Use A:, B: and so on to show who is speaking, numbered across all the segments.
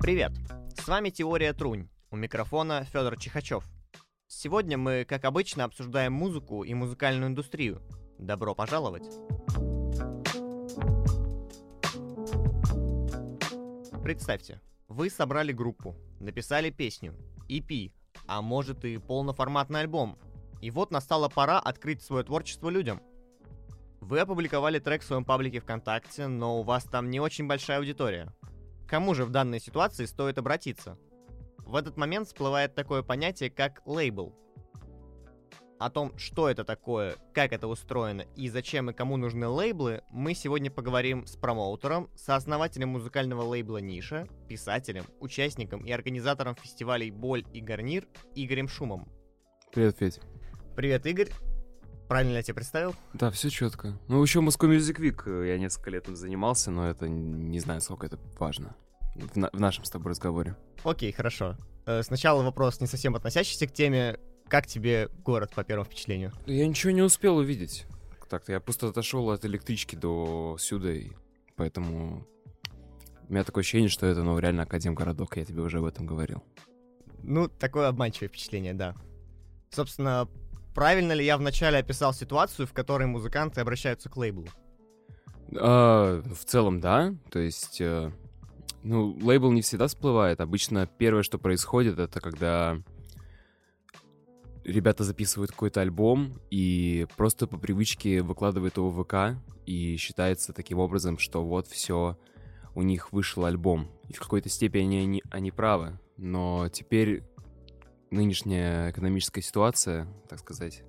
A: Привет! С вами Теория Трунь. У микрофона Федор Чихачев. Сегодня мы, как обычно, обсуждаем музыку и музыкальную индустрию. Добро пожаловать! Представьте, вы собрали группу, написали песню, EP, а может и полноформатный альбом. И вот настала пора открыть свое творчество людям. Вы опубликовали трек в своем паблике ВКонтакте, но у вас там не очень большая аудитория. Кому же в данной ситуации стоит обратиться? В этот момент всплывает такое понятие, как лейбл. О том, что это такое, как это устроено и зачем и кому нужны лейблы, мы сегодня поговорим с промоутером, сооснователем музыкального лейбла «Ниша», писателем, участником и организатором фестивалей «Боль» и «Гарнир» Игорем Шумом.
B: Привет, Федь.
A: Привет, Игорь. Правильно я тебя представил?
B: Да, все четко. Ну, еще Moscow Music Week э, я несколько лет им занимался, но это не знаю, сколько это важно в, на- в нашем с тобой разговоре.
A: Окей, хорошо. Э, Сначала вопрос, не совсем относящийся к теме. Как тебе город по первому впечатлению?
B: Я ничего не успел увидеть. Так-то я просто отошел от электрички до сюда, и поэтому у меня такое ощущение, что это, ну, реально академгородок, я тебе уже об этом говорил.
A: Ну, такое обманчивое впечатление, да. Собственно, правильно ли я вначале описал ситуацию, в которой музыканты обращаются к лейблу?
B: А, в целом, да. То есть, э, ну, лейбл не всегда всплывает. Обычно первое, что происходит, это когда ребята записывают какой-то альбом и просто по привычке выкладывают его в ВК, и считается таким образом, что вот все, у них вышел альбом. И в какой-то степени они, они правы. Но теперь нынешняя экономическая ситуация, так сказать,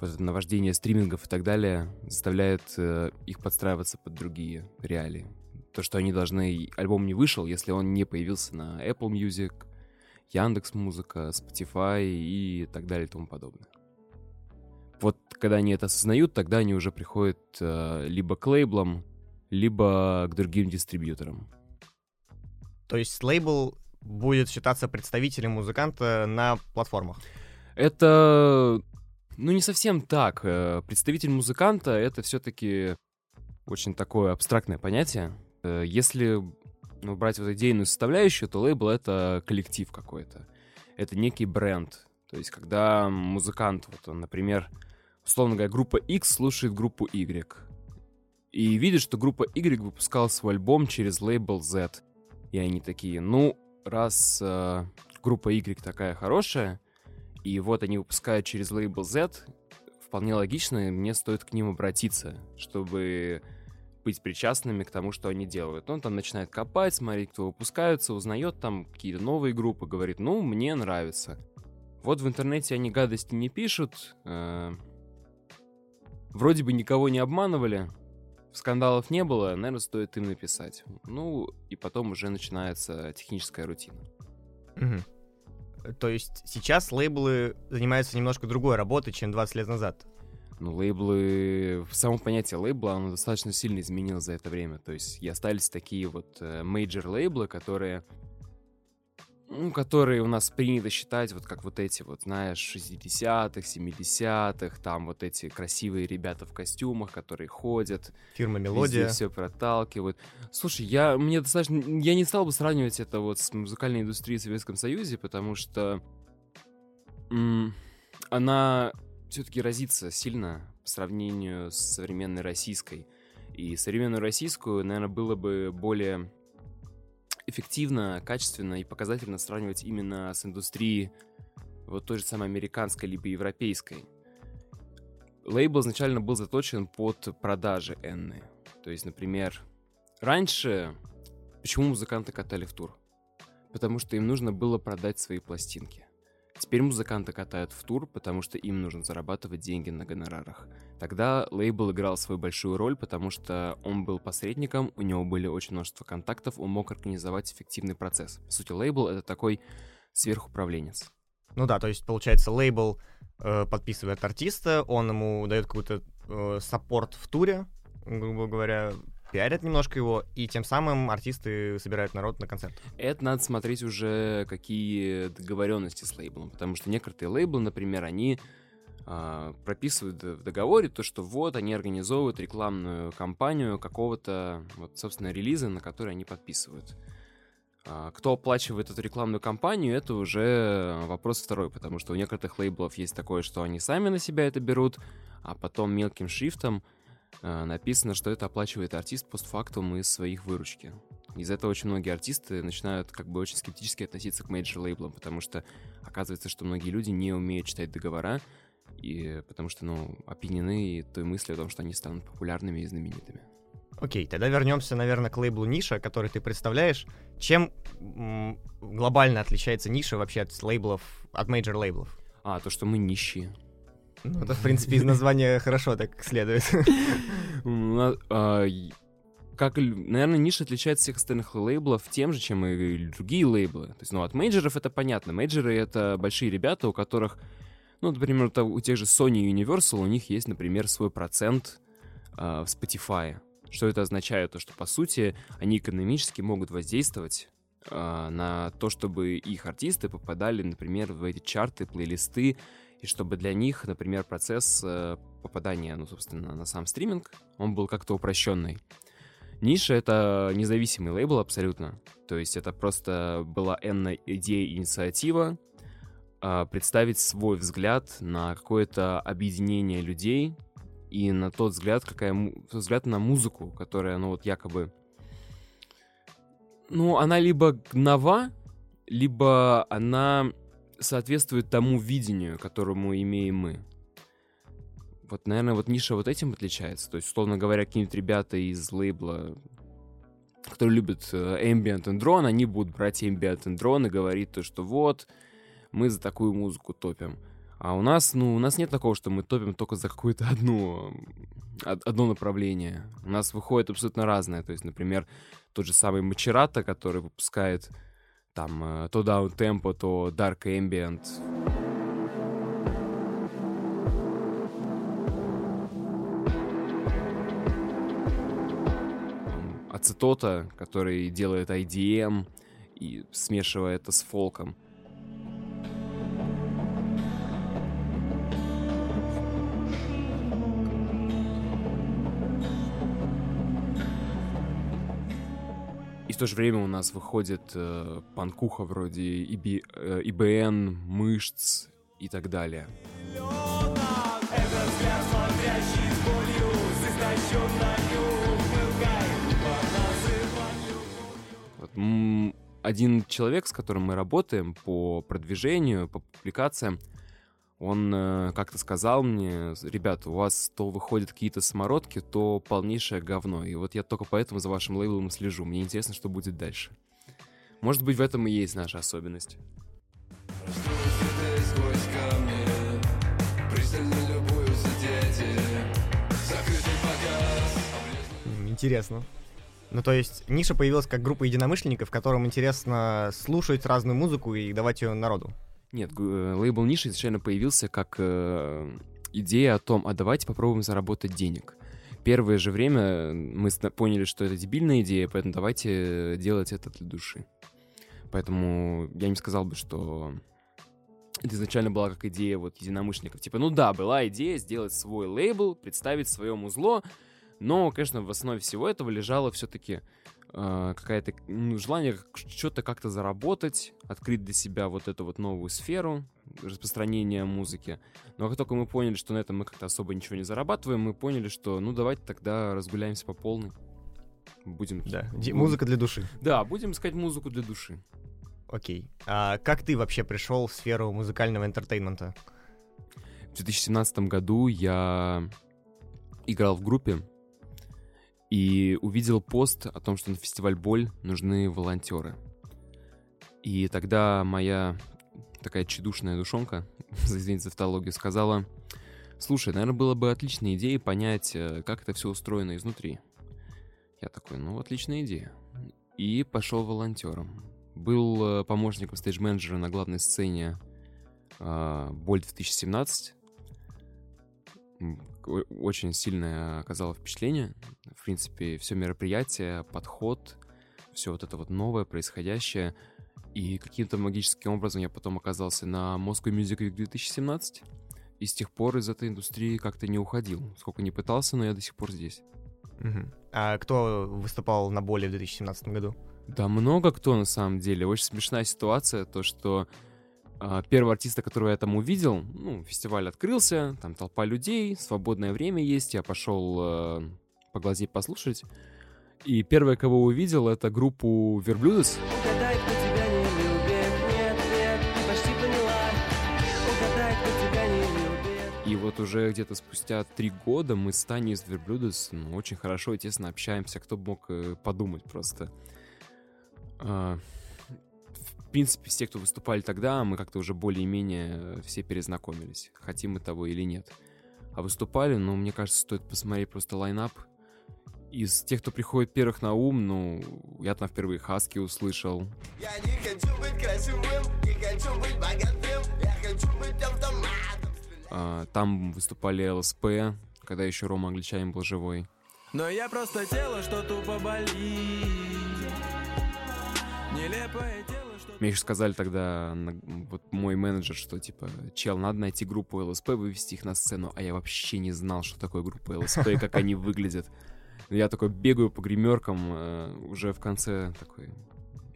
B: вот это наваждение стримингов и так далее заставляет э, их подстраиваться под другие реалии. То, что они должны... Альбом не вышел, если он не появился на Apple Music, Яндекс Музыка, Spotify и так далее и тому подобное. Вот когда они это осознают, тогда они уже приходят э, либо к лейблам, либо к другим дистрибьюторам.
A: То есть лейбл будет считаться представителем музыканта на платформах.
B: Это, ну, не совсем так. Э, Представитель музыканта — это все-таки очень такое абстрактное понятие. Э, Если ну, брать вот идейную составляющую, то лейбл — это коллектив какой-то. Это некий бренд. То есть, когда музыкант, вот он, например, условно говоря, группа X слушает группу Y, и видит, что группа Y выпускала свой альбом через лейбл Z. И они такие, ну, раз э, группа Y такая хорошая, и вот они выпускают через лейбл Z, вполне логично, мне стоит к ним обратиться, чтобы быть причастными к тому, что они делают. Он там начинает копать, смотреть, кто выпускается, узнает там какие-то новые группы, говорит, ну, мне нравится. Вот в интернете они гадости не пишут, э, вроде бы никого не обманывали, скандалов не было, наверное, стоит им написать. Ну, и потом уже начинается техническая рутина.
A: Мгм. То есть сейчас лейблы занимаются немножко другой работой, чем 20 лет назад.
B: Ну, лейблы... Само понятие лейбла, оно достаточно сильно изменилось за это время. То есть и остались такие вот major лейблы, которые... Ну, которые у нас принято считать вот как вот эти вот, знаешь, 60-х, 70-х, там вот эти красивые ребята в костюмах, которые ходят,
A: Фирма «Мелодия».
B: все проталкивают. Слушай, я, мне достаточно... Я не стал бы сравнивать это вот с музыкальной индустрией в Советском Союзе, потому что м, она все-таки разится сильно по сравнению с современной российской. И современную российскую, наверное, было бы более эффективно, качественно и показательно сравнивать именно с индустрией вот той же самой американской либо европейской. Лейбл изначально был заточен под продажи энны. То есть, например, раньше почему музыканты катали в тур? Потому что им нужно было продать свои пластинки. Теперь музыканты катают в тур, потому что им нужно зарабатывать деньги на гонорарах. Тогда лейбл играл свою большую роль, потому что он был посредником, у него были очень множество контактов, он мог организовать эффективный процесс. По сути, лейбл — это такой сверхуправленец.
A: Ну да, то есть, получается, лейбл э, подписывает артиста, он ему дает какой-то э, саппорт в туре, грубо говоря, пиарят немножко его, и тем самым артисты собирают народ на концерт.
B: Это надо смотреть уже, какие договоренности с лейблом, потому что некоторые лейблы, например, они а, прописывают в договоре то, что вот они организовывают рекламную кампанию какого-то, вот, собственно, релиза, на который они подписывают. А, кто оплачивает эту рекламную кампанию, это уже вопрос второй, потому что у некоторых лейблов есть такое, что они сами на себя это берут, а потом мелким шрифтом написано, что это оплачивает артист постфактум из своих выручки. Из-за этого очень многие артисты начинают как бы очень скептически относиться к major лейблам, потому что оказывается, что многие люди не умеют читать договора, и потому что, ну, опьянены той мыслью о том, что они станут популярными и знаменитыми.
A: Окей, тогда вернемся, наверное, к лейблу Ниша, который ты представляешь. Чем глобально отличается Ниша вообще от лейблов, от major лейблов?
B: А, то, что мы нищие.
A: Ну, это, в принципе, из названия хорошо так следует.
B: А, как, наверное, ниша отличается от всех остальных лейблов тем же, чем и другие лейблы. То есть, ну, от мейджеров это понятно. Мейджеры — это большие ребята, у которых ну, например, у тех же Sony и Universal у них есть, например, свой процент э, в Spotify. Что это означает? То, что, по сути, они экономически могут воздействовать э, на то, чтобы их артисты попадали, например, в эти чарты, плейлисты, и чтобы для них, например, процесс э, попадания, ну, собственно, на сам стриминг, он был как-то упрощенный. Ниша — это независимый лейбл абсолютно. То есть это просто была энная идея, инициатива, а, представить свой взгляд на какое-то объединение людей и на тот взгляд, какая взгляд на музыку, которая, ну вот якобы, ну она либо нова, либо она соответствует тому видению, которому имеем мы. Вот, наверное, вот ниша вот этим отличается. То есть, условно говоря, какие-нибудь ребята из лейбла, которые любят э, Ambient and Drone, они будут брать Ambient and Drone и говорить то, что вот, мы за такую музыку топим. А у нас, ну, у нас нет такого, что мы топим только за какое-то одно, одно направление. У нас выходит абсолютно разное. То есть, например, тот же самый Мачерата, который выпускает там э, то Tempo, то Dark Ambient. Ацетота, который делает IDM и смешивая это с фолком. То же время у нас выходит э, панкуха вроде ИБ, э, ИБН, мышц и так далее. Вот, один человек, с которым мы работаем по продвижению, по публикациям, он э, как-то сказал мне, ребята, у вас то выходят какие-то самородки, то полнейшее говно. И вот я только поэтому за вашим лейблом слежу. Мне интересно, что будет дальше. Может быть, в этом и есть наша особенность.
A: Интересно. Ну, то есть, ниша появилась как группа единомышленников, которым интересно слушать разную музыку и давать ее народу.
B: Нет, э, лейбл Ниша изначально появился как э, идея о том, а давайте попробуем заработать денег. Первое же время мы поняли, что это дебильная идея, поэтому давайте делать это для души. Поэтому я не сказал бы, что это изначально была как идея вот единомышленников. Типа, ну да, была идея сделать свой лейбл, представить свое музло, но, конечно, в основе всего этого лежало все-таки э, какое-то ну, желание что-то как-то заработать, открыть для себя вот эту вот новую сферу распространения музыки. Но как только мы поняли, что на этом мы как-то особо ничего не зарабатываем, мы поняли, что ну давайте тогда разгуляемся по полной. Будем...
A: Да, Ди- музыка для души.
B: Да, будем искать музыку для души.
A: Окей. А как ты вообще пришел в сферу музыкального entertainment а?
B: В 2017 году я играл в группе, и увидел пост о том, что на фестиваль Боль нужны волонтеры. И тогда моя такая чудушная душонка, извините за тавтологию, сказала, слушай, наверное, было бы отличной идеей понять, э, как это все устроено изнутри. Я такой, ну, отличная идея. И пошел волонтером. Был э, помощником стейдж-менеджера на главной сцене э, Боль 2017 очень сильное оказало впечатление. В принципе, все мероприятие, подход, все вот это вот новое, происходящее. И каким-то магическим образом я потом оказался на Moscow Music Week 2017. и с тех пор из этой индустрии как-то не уходил. Сколько не пытался, но я до сих пор здесь.
A: Мгм. А кто выступал на более в 2017 году?
B: Да много кто на самом деле. Очень смешная ситуация, то что первого артиста, которого я там увидел, ну, фестиваль открылся, там толпа людей, свободное время есть, я пошел э, поглазеть, послушать. И первое, кого увидел, это группу Верблюдес.
C: Угадай, кто тебя не любит. Нет, нет, ты почти поняла. Угадай, кто тебя не любит.
B: И вот уже где-то спустя три года мы с Таней из Верблюдес ну, очень хорошо и тесно общаемся. Кто бы мог э, подумать просто. В принципе, все, кто выступали тогда, мы как-то уже более-менее э, все перезнакомились. Хотим мы того или нет. А выступали, ну, мне кажется, стоит посмотреть просто лайнап. Из тех, кто приходит первых на ум, ну, я там впервые Хаски услышал.
D: Я не хочу быть красивым, не хочу быть богатым, я хочу быть автоматом.
B: А, там выступали ЛСП, когда еще Рома Англичанин был живой.
C: Но я просто тело, что тупо болит. Нелепое.
B: Мне еще сказали тогда, вот мой менеджер, что типа, чел, надо найти группу ЛСП, вывести их на сцену, а я вообще не знал, что такое группа ЛСП и как они выглядят. Я такой бегаю по гримеркам, э, уже в конце такой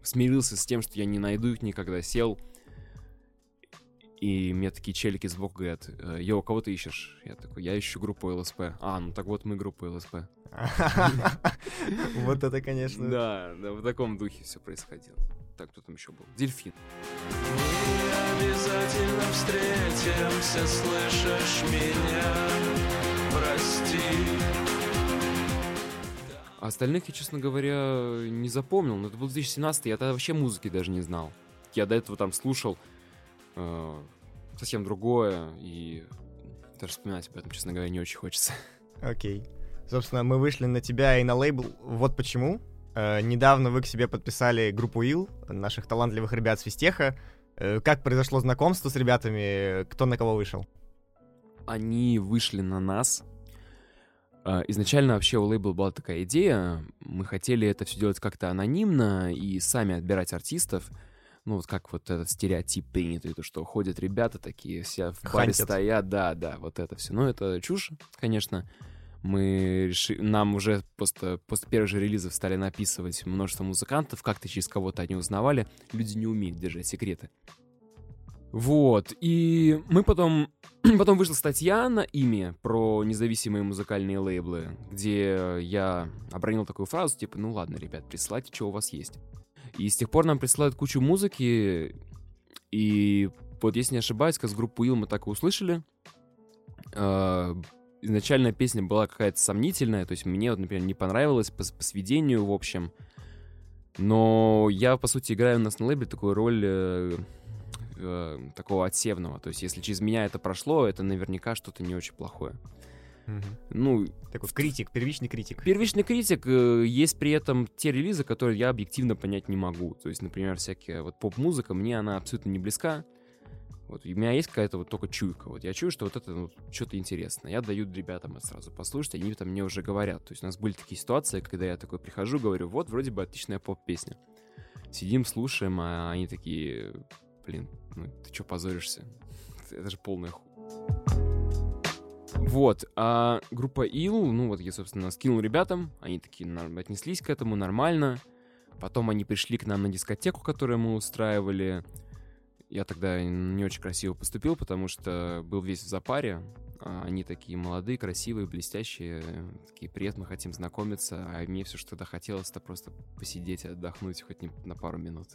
B: смирился с тем, что я не найду их никогда, сел, и мне такие челики сбоку говорят, «Э, yo, кого ты ищешь? Я такой, я ищу группу ЛСП. А, ну так вот мы группа ЛСП.
A: Вот это, конечно.
B: Да, да, в таком духе все происходило. Так, кто там еще был? Дельфин.
C: Мы обязательно встретимся, слышишь меня? Прости.
B: А остальных я, честно говоря, не запомнил. Но это был 2017, я тогда вообще музыки даже не знал. Я до этого там слушал э, совсем другое, и даже вспоминать об этом, честно говоря, не очень хочется.
A: Окей. Собственно, мы вышли на тебя и на лейбл вот почему. Э, недавно вы к себе подписали группу Ил, наших талантливых ребят с Фистеха. Э, как произошло знакомство с ребятами? Кто на кого вышел?
B: Они вышли на нас. Э, Изначально вообще у лейбла была такая идея. Мы хотели это все делать как-то анонимно и сами отбирать артистов. Ну, вот как вот этот стереотип принятый, то, что ходят ребята такие, все в баре
A: Хантят.
B: стоят, да, да, вот это все. Ну, это чушь, конечно. Мы реши... Нам уже просто после первых же релизов стали написывать множество музыкантов, как-то через кого-то они узнавали. Люди не умеют держать секреты. Вот, и мы потом... потом вышла статья на имя про независимые музыкальные лейблы, где я обронил такую фразу, типа, ну ладно, ребят, присылайте, что у вас есть. И с тех пор нам присылают кучу музыки, и вот если не ошибаюсь, как с группу Ил мы так и услышали. Изначально песня была какая-то сомнительная, то есть мне, вот, например, не понравилась по, по сведению, в общем. Но я, по сути, играю у нас на лейбле такую роль э, э, такого отсевного. То есть, если через меня это прошло, это наверняка что-то не очень плохое. Ну,
A: Такой критик, первичный критик.
B: Первичный критик, э, есть при этом те релизы, которые я объективно понять не могу. То есть, например, всякие вот поп-музыка, мне она абсолютно не близка. Вот, у меня есть какая-то вот только чуйка. Вот я чую, что вот это ну, что-то интересное. Я даю ребятам это сразу послушать, они там мне уже говорят. То есть у нас были такие ситуации, когда я такой прихожу, говорю, вот, вроде бы отличная поп-песня. Сидим, слушаем, а они такие, блин, ну ты что позоришься? Это же полная ху... Вот, а группа Ил, ну вот я, собственно, скинул ребятам, они такие отнеслись к этому нормально. Потом они пришли к нам на дискотеку, которую мы устраивали. Я тогда не очень красиво поступил, потому что был весь в запаре. А Они такие молодые, красивые, блестящие. Такие, привет, мы хотим знакомиться. А мне все, что тогда хотелось, это просто посидеть отдохнуть хоть не на пару минут.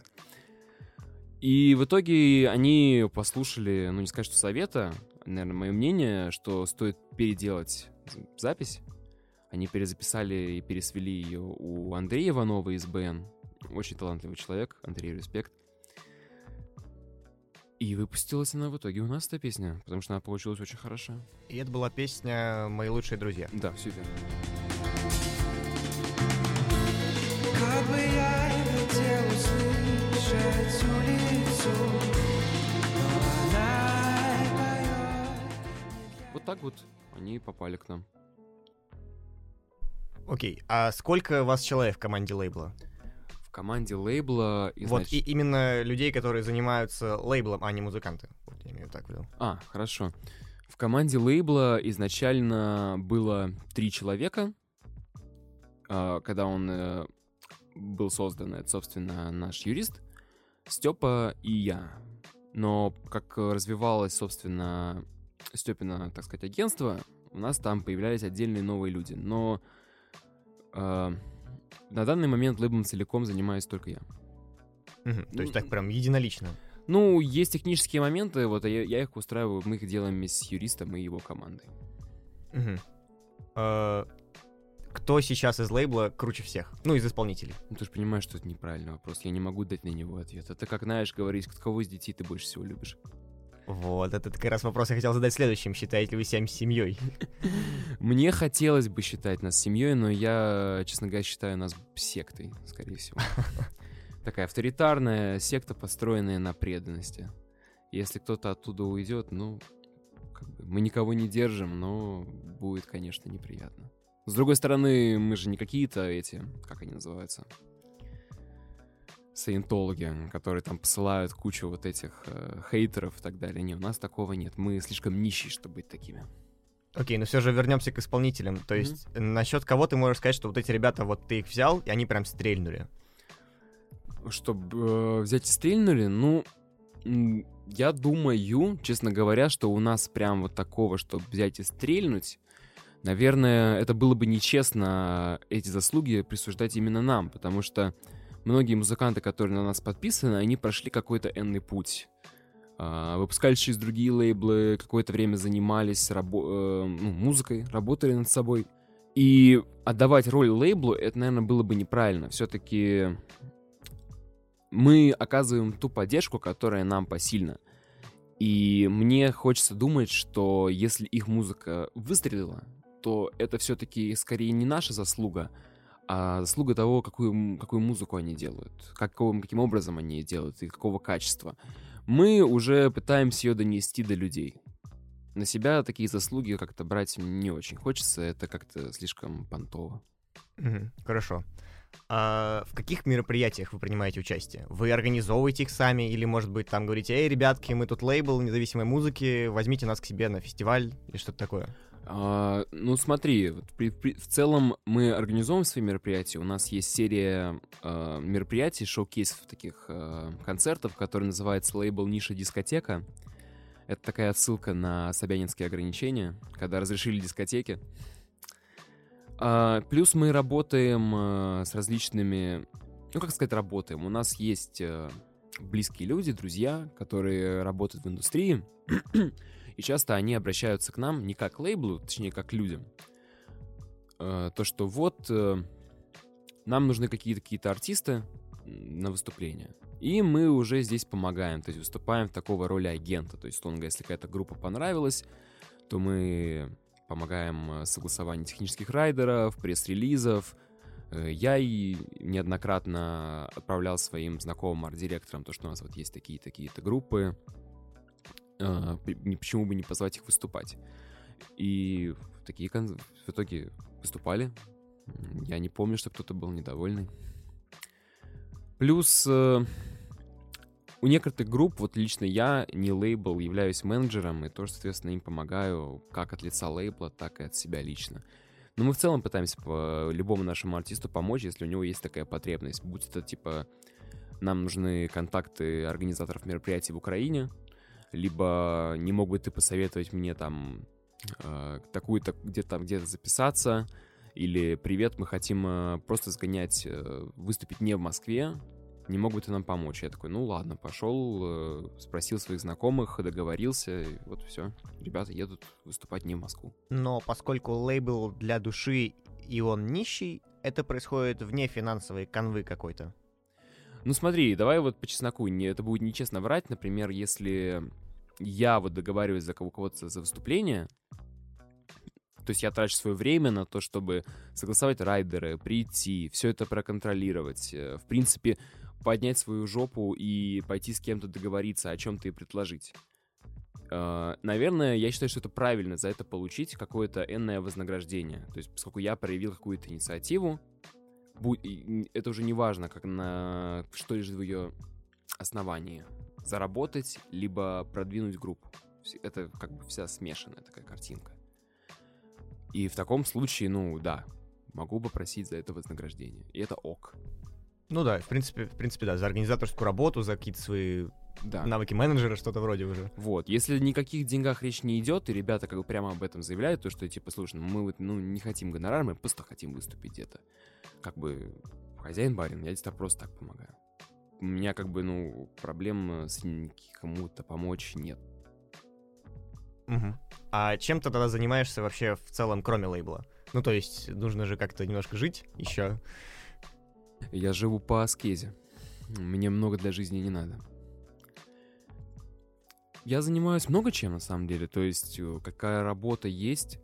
B: И в итоге они послушали, ну не сказать, что совета, наверное, мое мнение, что стоит переделать запись. Они перезаписали и пересвели ее у Андрея Иванова из БН. Очень талантливый человек, Андрей, респект. И выпустилась она в итоге у нас, эта песня, потому что она получилась очень хороша.
A: И это была песня «Мои лучшие друзья».
B: Да, все верно.
C: Как бы я хотел услышать улицу.
B: Вот так вот они попали к нам.
A: Окей, а сколько вас человек в команде лейбла?
B: В команде лейбла...
A: Вот
B: изнач-
A: и именно людей, которые занимаются лейблом, а не музыканты. Вот я имею так в виду.
B: А, хорошо. В команде лейбла изначально было три человека. А, Когда он э, был создан, это, собственно, наш юрист, Степа и я. Но как развивалось, собственно, Степина, так сказать, агентство, у нас там появлялись отдельные новые люди. Но э, на данный момент лейблом целиком занимаюсь только я.
A: Мгм, То есть так прям единолично.
B: Ну, есть технические моменты, вот а я, я их устраиваю, мы их делаем с юристом и его командой.
A: Мгм. Э, Кто сейчас из лейбла круче всех? Ну, из исполнителей.
B: Ну, ты же понимаешь, что это неправильный вопрос. Я не могу дать на него ответ. Это как, знаешь, говорить, кого из детей ты больше всего любишь.
A: Вот, это как раз вопрос я хотел задать следующим. Считаете ли вы себя семьей?
B: Мне хотелось бы считать нас семьей, но я, честно говоря, считаю нас сектой, скорее всего. Такая авторитарная секта, построенная на преданности. Если кто-то оттуда уйдет, ну, как бы, мы никого не держим, но будет, конечно, неприятно. С другой стороны, мы же не какие-то эти, как они называются, саентологи, которые там посылают кучу вот этих э, хейтеров и так далее. Не, у нас такого нет. Мы слишком нищие, чтобы быть такими.
A: Окей, но все же вернемся к исполнителям. То
B: Мгм.
A: есть насчет кого ты можешь сказать, что вот эти ребята, вот ты их взял, и они прям стрельнули.
B: Чтобы э, взять и стрельнули, ну, я думаю, честно говоря, что у нас прям вот такого, чтобы взять и стрельнуть, наверное, это было бы нечестно эти заслуги присуждать именно нам, потому что многие музыканты, которые на нас подписаны, они прошли какой-то энный путь. А, Выпускались через другие лейблы, какое-то время занимались рабо- э, ну, музыкой, работали над собой. И отдавать роль лейблу, это, наверное, было бы неправильно. Все-таки мы оказываем ту поддержку, которая нам посильна. И мне хочется думать, что если их музыка выстрелила, то это все-таки скорее не наша заслуга, а заслуга того, какую, какую музыку они делают, каким, каким образом они делают и какого качества. Мы уже пытаемся ее донести до людей. На себя такие заслуги как-то брать не очень хочется, это как-то слишком понтово.
A: Мгм, Хорошо. А в каких мероприятиях вы принимаете участие? Вы организовываете их сами или, может быть, там говорите, эй, ребятки, мы тут лейбл независимой музыки, возьмите нас к себе на фестиваль или что-то такое?
B: А, ну, смотри, при- при- в целом мы организовываем свои мероприятия. У нас есть серия а, мероприятий, шоу-кейсов таких а, концертов, который называется лейбл Ниша Дискотека. Это такая отсылка на Собянинские ограничения, когда разрешили дискотеки. А, плюс мы работаем а, с различными... Ну, как сказать, работаем. У нас есть а, близкие люди, друзья, которые работают в индустрии. И часто они обращаются к нам не как лейблу, точнее, как людям. Э, То, что вот э, нам нужны какие-то какие артисты на выступление. И мы уже здесь помогаем, то есть выступаем в такого роли агента. То есть, говоря, если какая-то группа понравилась, то мы помогаем э, с согласованием технических райдеров, пресс-релизов. Я и неоднократно отправлял своим знакомым арт-директорам то, что у нас вот есть такие-такие-то группы. Э, Почему бы не позвать их выступать? И такие кон- в итоге выступали. Я не помню, что кто-то был недовольный. Плюс э, у некоторых групп, вот лично я, не лейбл, являюсь менеджером, и тоже, соответственно, им помогаю как от лица лейбла, так и от себя лично. Но мы в целом пытаемся по любому нашему артисту помочь, если у него есть такая потребность. Будь это, типа, нам нужны контакты организаторов мероприятий в Украине, либо не мог бы ты посоветовать мне там э, такую-то где-то где-то записаться, или привет, мы хотим э, просто сгонять, э, выступить не в Москве, не мог бы ты нам помочь? Я такой, ну ладно, пошел, э, спросил своих знакомых, договорился, и вот все. Ребята едут выступать не в Москву.
A: Но поскольку лейбл для души и он нищий, это происходит вне финансовой канвы какой-то.
B: Ну смотри, давай вот по чесноку, не, это будет нечестно врать, например, если я вот договариваюсь за кого- кого-то за выступление, то есть я трачу свое время на то, чтобы согласовать райдеры, прийти, все это проконтролировать, э, в принципе, поднять свою жопу и пойти с кем-то договориться, о чем-то и предложить. Э, Наверное, я считаю, что это правильно за это получить какое-то энное вознаграждение. То есть, поскольку я проявил какую-то инициативу, это уже не важно, как на что лежит в ее основании. Заработать, либо продвинуть группу. Это как бы вся смешанная такая картинка. И в таком случае, ну да, могу попросить за это вознаграждение. И это ок.
A: Ну да, в принципе, в принципе, да, за организаторскую работу, за какие-то свои
B: Да.
A: навыки менеджера, что-то вроде уже.
B: Вот, если никаких деньгах речь не идет, и ребята как бы прямо об этом заявляют, то что типа, слушай, ну мы вот, ну, не хотим гонорар, мы просто хотим выступить где-то. Как бы хозяин барин, я тебе просто так помогаю. У меня как бы, ну, проблем с кому-то помочь нет.
A: Мгм. А чем ты тогда занимаешься вообще в целом, кроме лейбла? Ну, то есть, нужно же как-то немножко жить еще.
B: Я живу по аскезе. Мне много для жизни не надо. Я занимаюсь много чем, на самом деле. То есть, э, какая работа есть,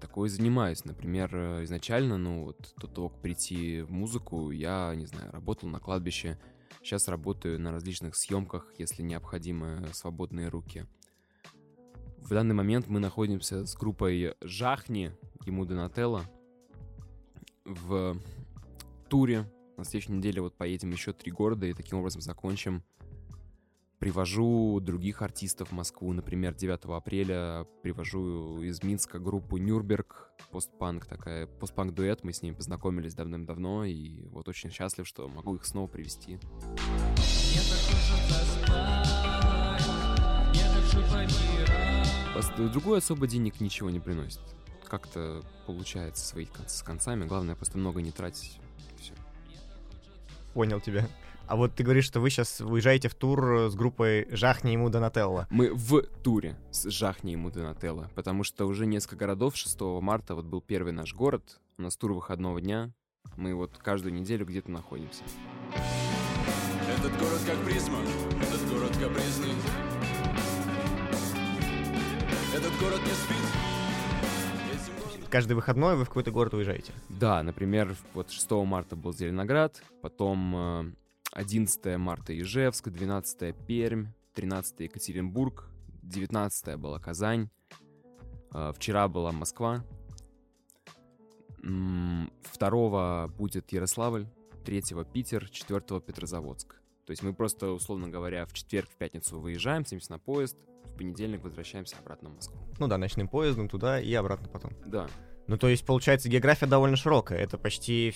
B: такой занимаюсь. Например, э, изначально, ну, вот до того, как прийти в музыку, я, не знаю, работал на кладбище. Сейчас работаю на различных съемках, если необходимы свободные руки. В данный момент мы находимся с группой Жахни, ему Донателло, в туре на следующей неделе вот поедем еще три города и таким образом закончим. Привожу других артистов в Москву. Например, 9 апреля привожу из Минска группу Нюрнберг, постпанк такая, постпанк-дуэт. Мы с ними познакомились давным-давно, и вот очень счастлив, что могу их снова привести. Другой особо денег ничего не приносит. Как-то получается свои с концами. Главное, просто много не тратить. Все.
A: Понял тебя. А вот ты говоришь, что вы сейчас уезжаете в тур с группой Жахни ему Донателло.
B: Мы в туре с Жахни ему Донателло, потому что уже несколько городов, 6 марта вот был первый наш город, у нас тур выходного дня, мы вот каждую неделю где-то находимся.
E: Этот город как призма, этот город капризный. Этот город не спит.
A: Каждый выходной вы в какой-то город уезжаете.
B: Да, например, вот 6 марта был Зеленоград, потом э, 11 марта Ижевск, 12 Пермь, 13 Екатеринбург, 19 была Казань, э, вчера была Москва, М, 2 будет Ярославль, 3 Питер, 4 Петрозаводск. То есть мы просто, условно говоря, в четверг, в пятницу выезжаем, садимся на поезд, в понедельник возвращаемся обратно в Москву.
A: Ну да, ночным поездом туда и обратно потом.
B: Да,
A: Ну, то есть, получается, география довольно широкая. Это почти,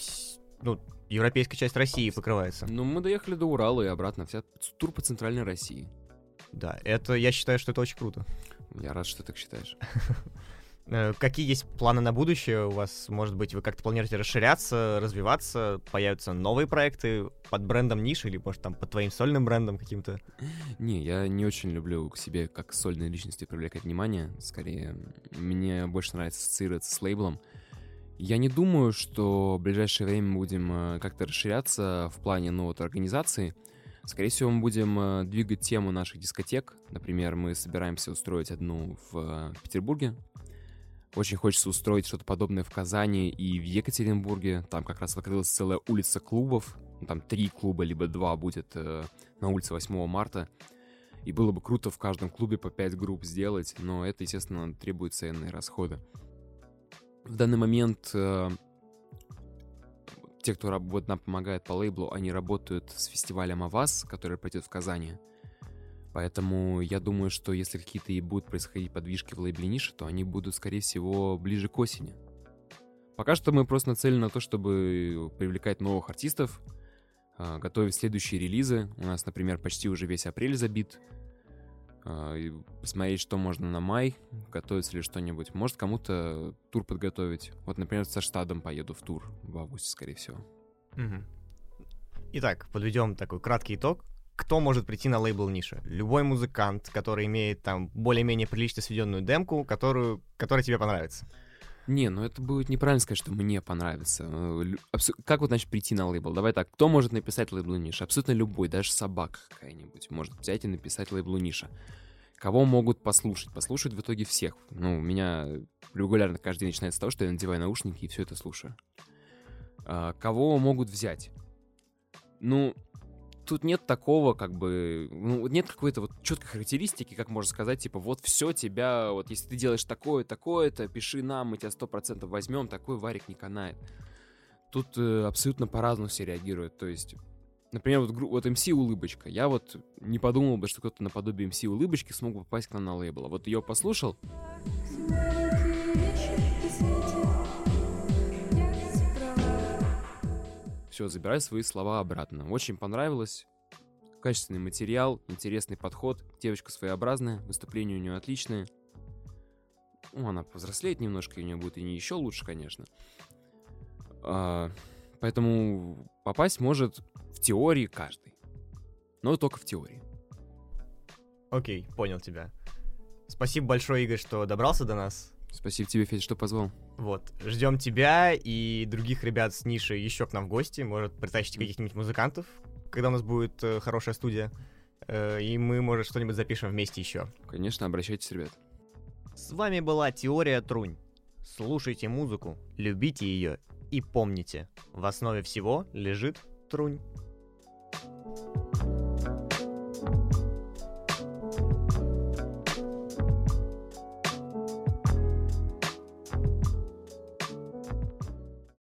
A: ну, европейская часть России покрывается.
B: ну мы доехали до Урала и обратно, вся тур по центральной России.
A: Да, это, я считаю, что это очень круто.
B: Я рад, что ты так считаешь.
A: Э, Какие есть планы на будущее у вас? Может быть, вы как-то планируете расширяться, развиваться? Появятся новые проекты под брендом Ниш или, может, там, под твоим сольным брендом каким-то?
B: Не, я не очень люблю к себе как сольной личности привлекать внимание. Скорее, мне больше нравится ассоциироваться с лейблом. Я не думаю, что в ближайшее время мы будем э, как-то расширяться в плане, ну, вот, организации. Скорее всего, мы будем э, двигать тему наших дискотек. Например, мы собираемся устроить одну в э, Петербурге. Очень хочется устроить что-то подобное в Казани и в Екатеринбурге. Там как раз открылась целая улица клубов. Ну, Там три клуба, либо два будет на улице 8 марта. И было бы круто в каждом клубе по 5 групп сделать, но это, естественно, требует ценные расходы. В данный момент э, те, кто раб- вот нам помогает по лейблу, они работают с фестивалем Аваз, который пройдет в Казани. Поэтому я думаю, что если какие-то и будут происходить подвижки в лейбле Ниша, то они будут, скорее всего, ближе к осени. Пока что мы просто нацелены на то, чтобы привлекать новых артистов, а, готовить следующие релизы. У нас, например, почти уже весь апрель забит. А, Посмотреть, что можно на май, готовится ли что-нибудь. Может, кому-то тур подготовить. Вот, например, со штадом поеду в тур в августе, скорее всего.
A: Мгм. Итак, подведем такой краткий итог. Кто может прийти на лейбл Ниша? Любой музыкант, который имеет там более-менее прилично сведенную демку, которую, которая тебе понравится.
B: Не, ну это будет неправильно сказать, что мне понравится. Э, Как вот, значит, прийти на лейбл? Давай так, кто может написать лейблу Ниша? Абсолютно любой, даже собака какая-нибудь может взять и написать лейблу Ниша. Кого могут послушать? Послушают в итоге всех. Ну, у меня регулярно каждый день начинается с того, что я надеваю наушники и все это слушаю. А, Кого могут взять? Ну, тут нет такого, как бы, ну, нет какой-то вот четкой характеристики, как можно сказать, типа, вот все тебя, вот если ты делаешь такое, такое-то, пиши нам, мы тебя сто процентов возьмем, такой варик не канает. Тут э, абсолютно по-разному все реагируют, то есть, например, вот, вот MC Улыбочка. Я вот не подумал бы, что кто-то наподобие MC Улыбочки смог попасть к нам на лейбл. А Вот ее послушал, все, забирай свои слова обратно. Очень понравилось. Качественный материал, интересный подход. Девочка своеобразная, выступление у нее отличное. Ну, она повзрослеет немножко, и у нее будет и не еще лучше, конечно. А, поэтому попасть может в теории каждый. Но только в теории.
A: Окей, понял тебя. Спасибо большое, Игорь, что добрался до нас.
B: Спасибо тебе, Федя, что позвал.
A: Вот, ждем тебя и других ребят с ниши еще к нам в гости. Может, притащите каких-нибудь музыкантов, когда у нас будет э, хорошая студия. Э, и мы, может, что-нибудь запишем вместе еще.
B: Конечно, обращайтесь, ребят.
A: С вами была Теория Трунь. Слушайте музыку, любите ее и помните, в основе всего лежит Трунь.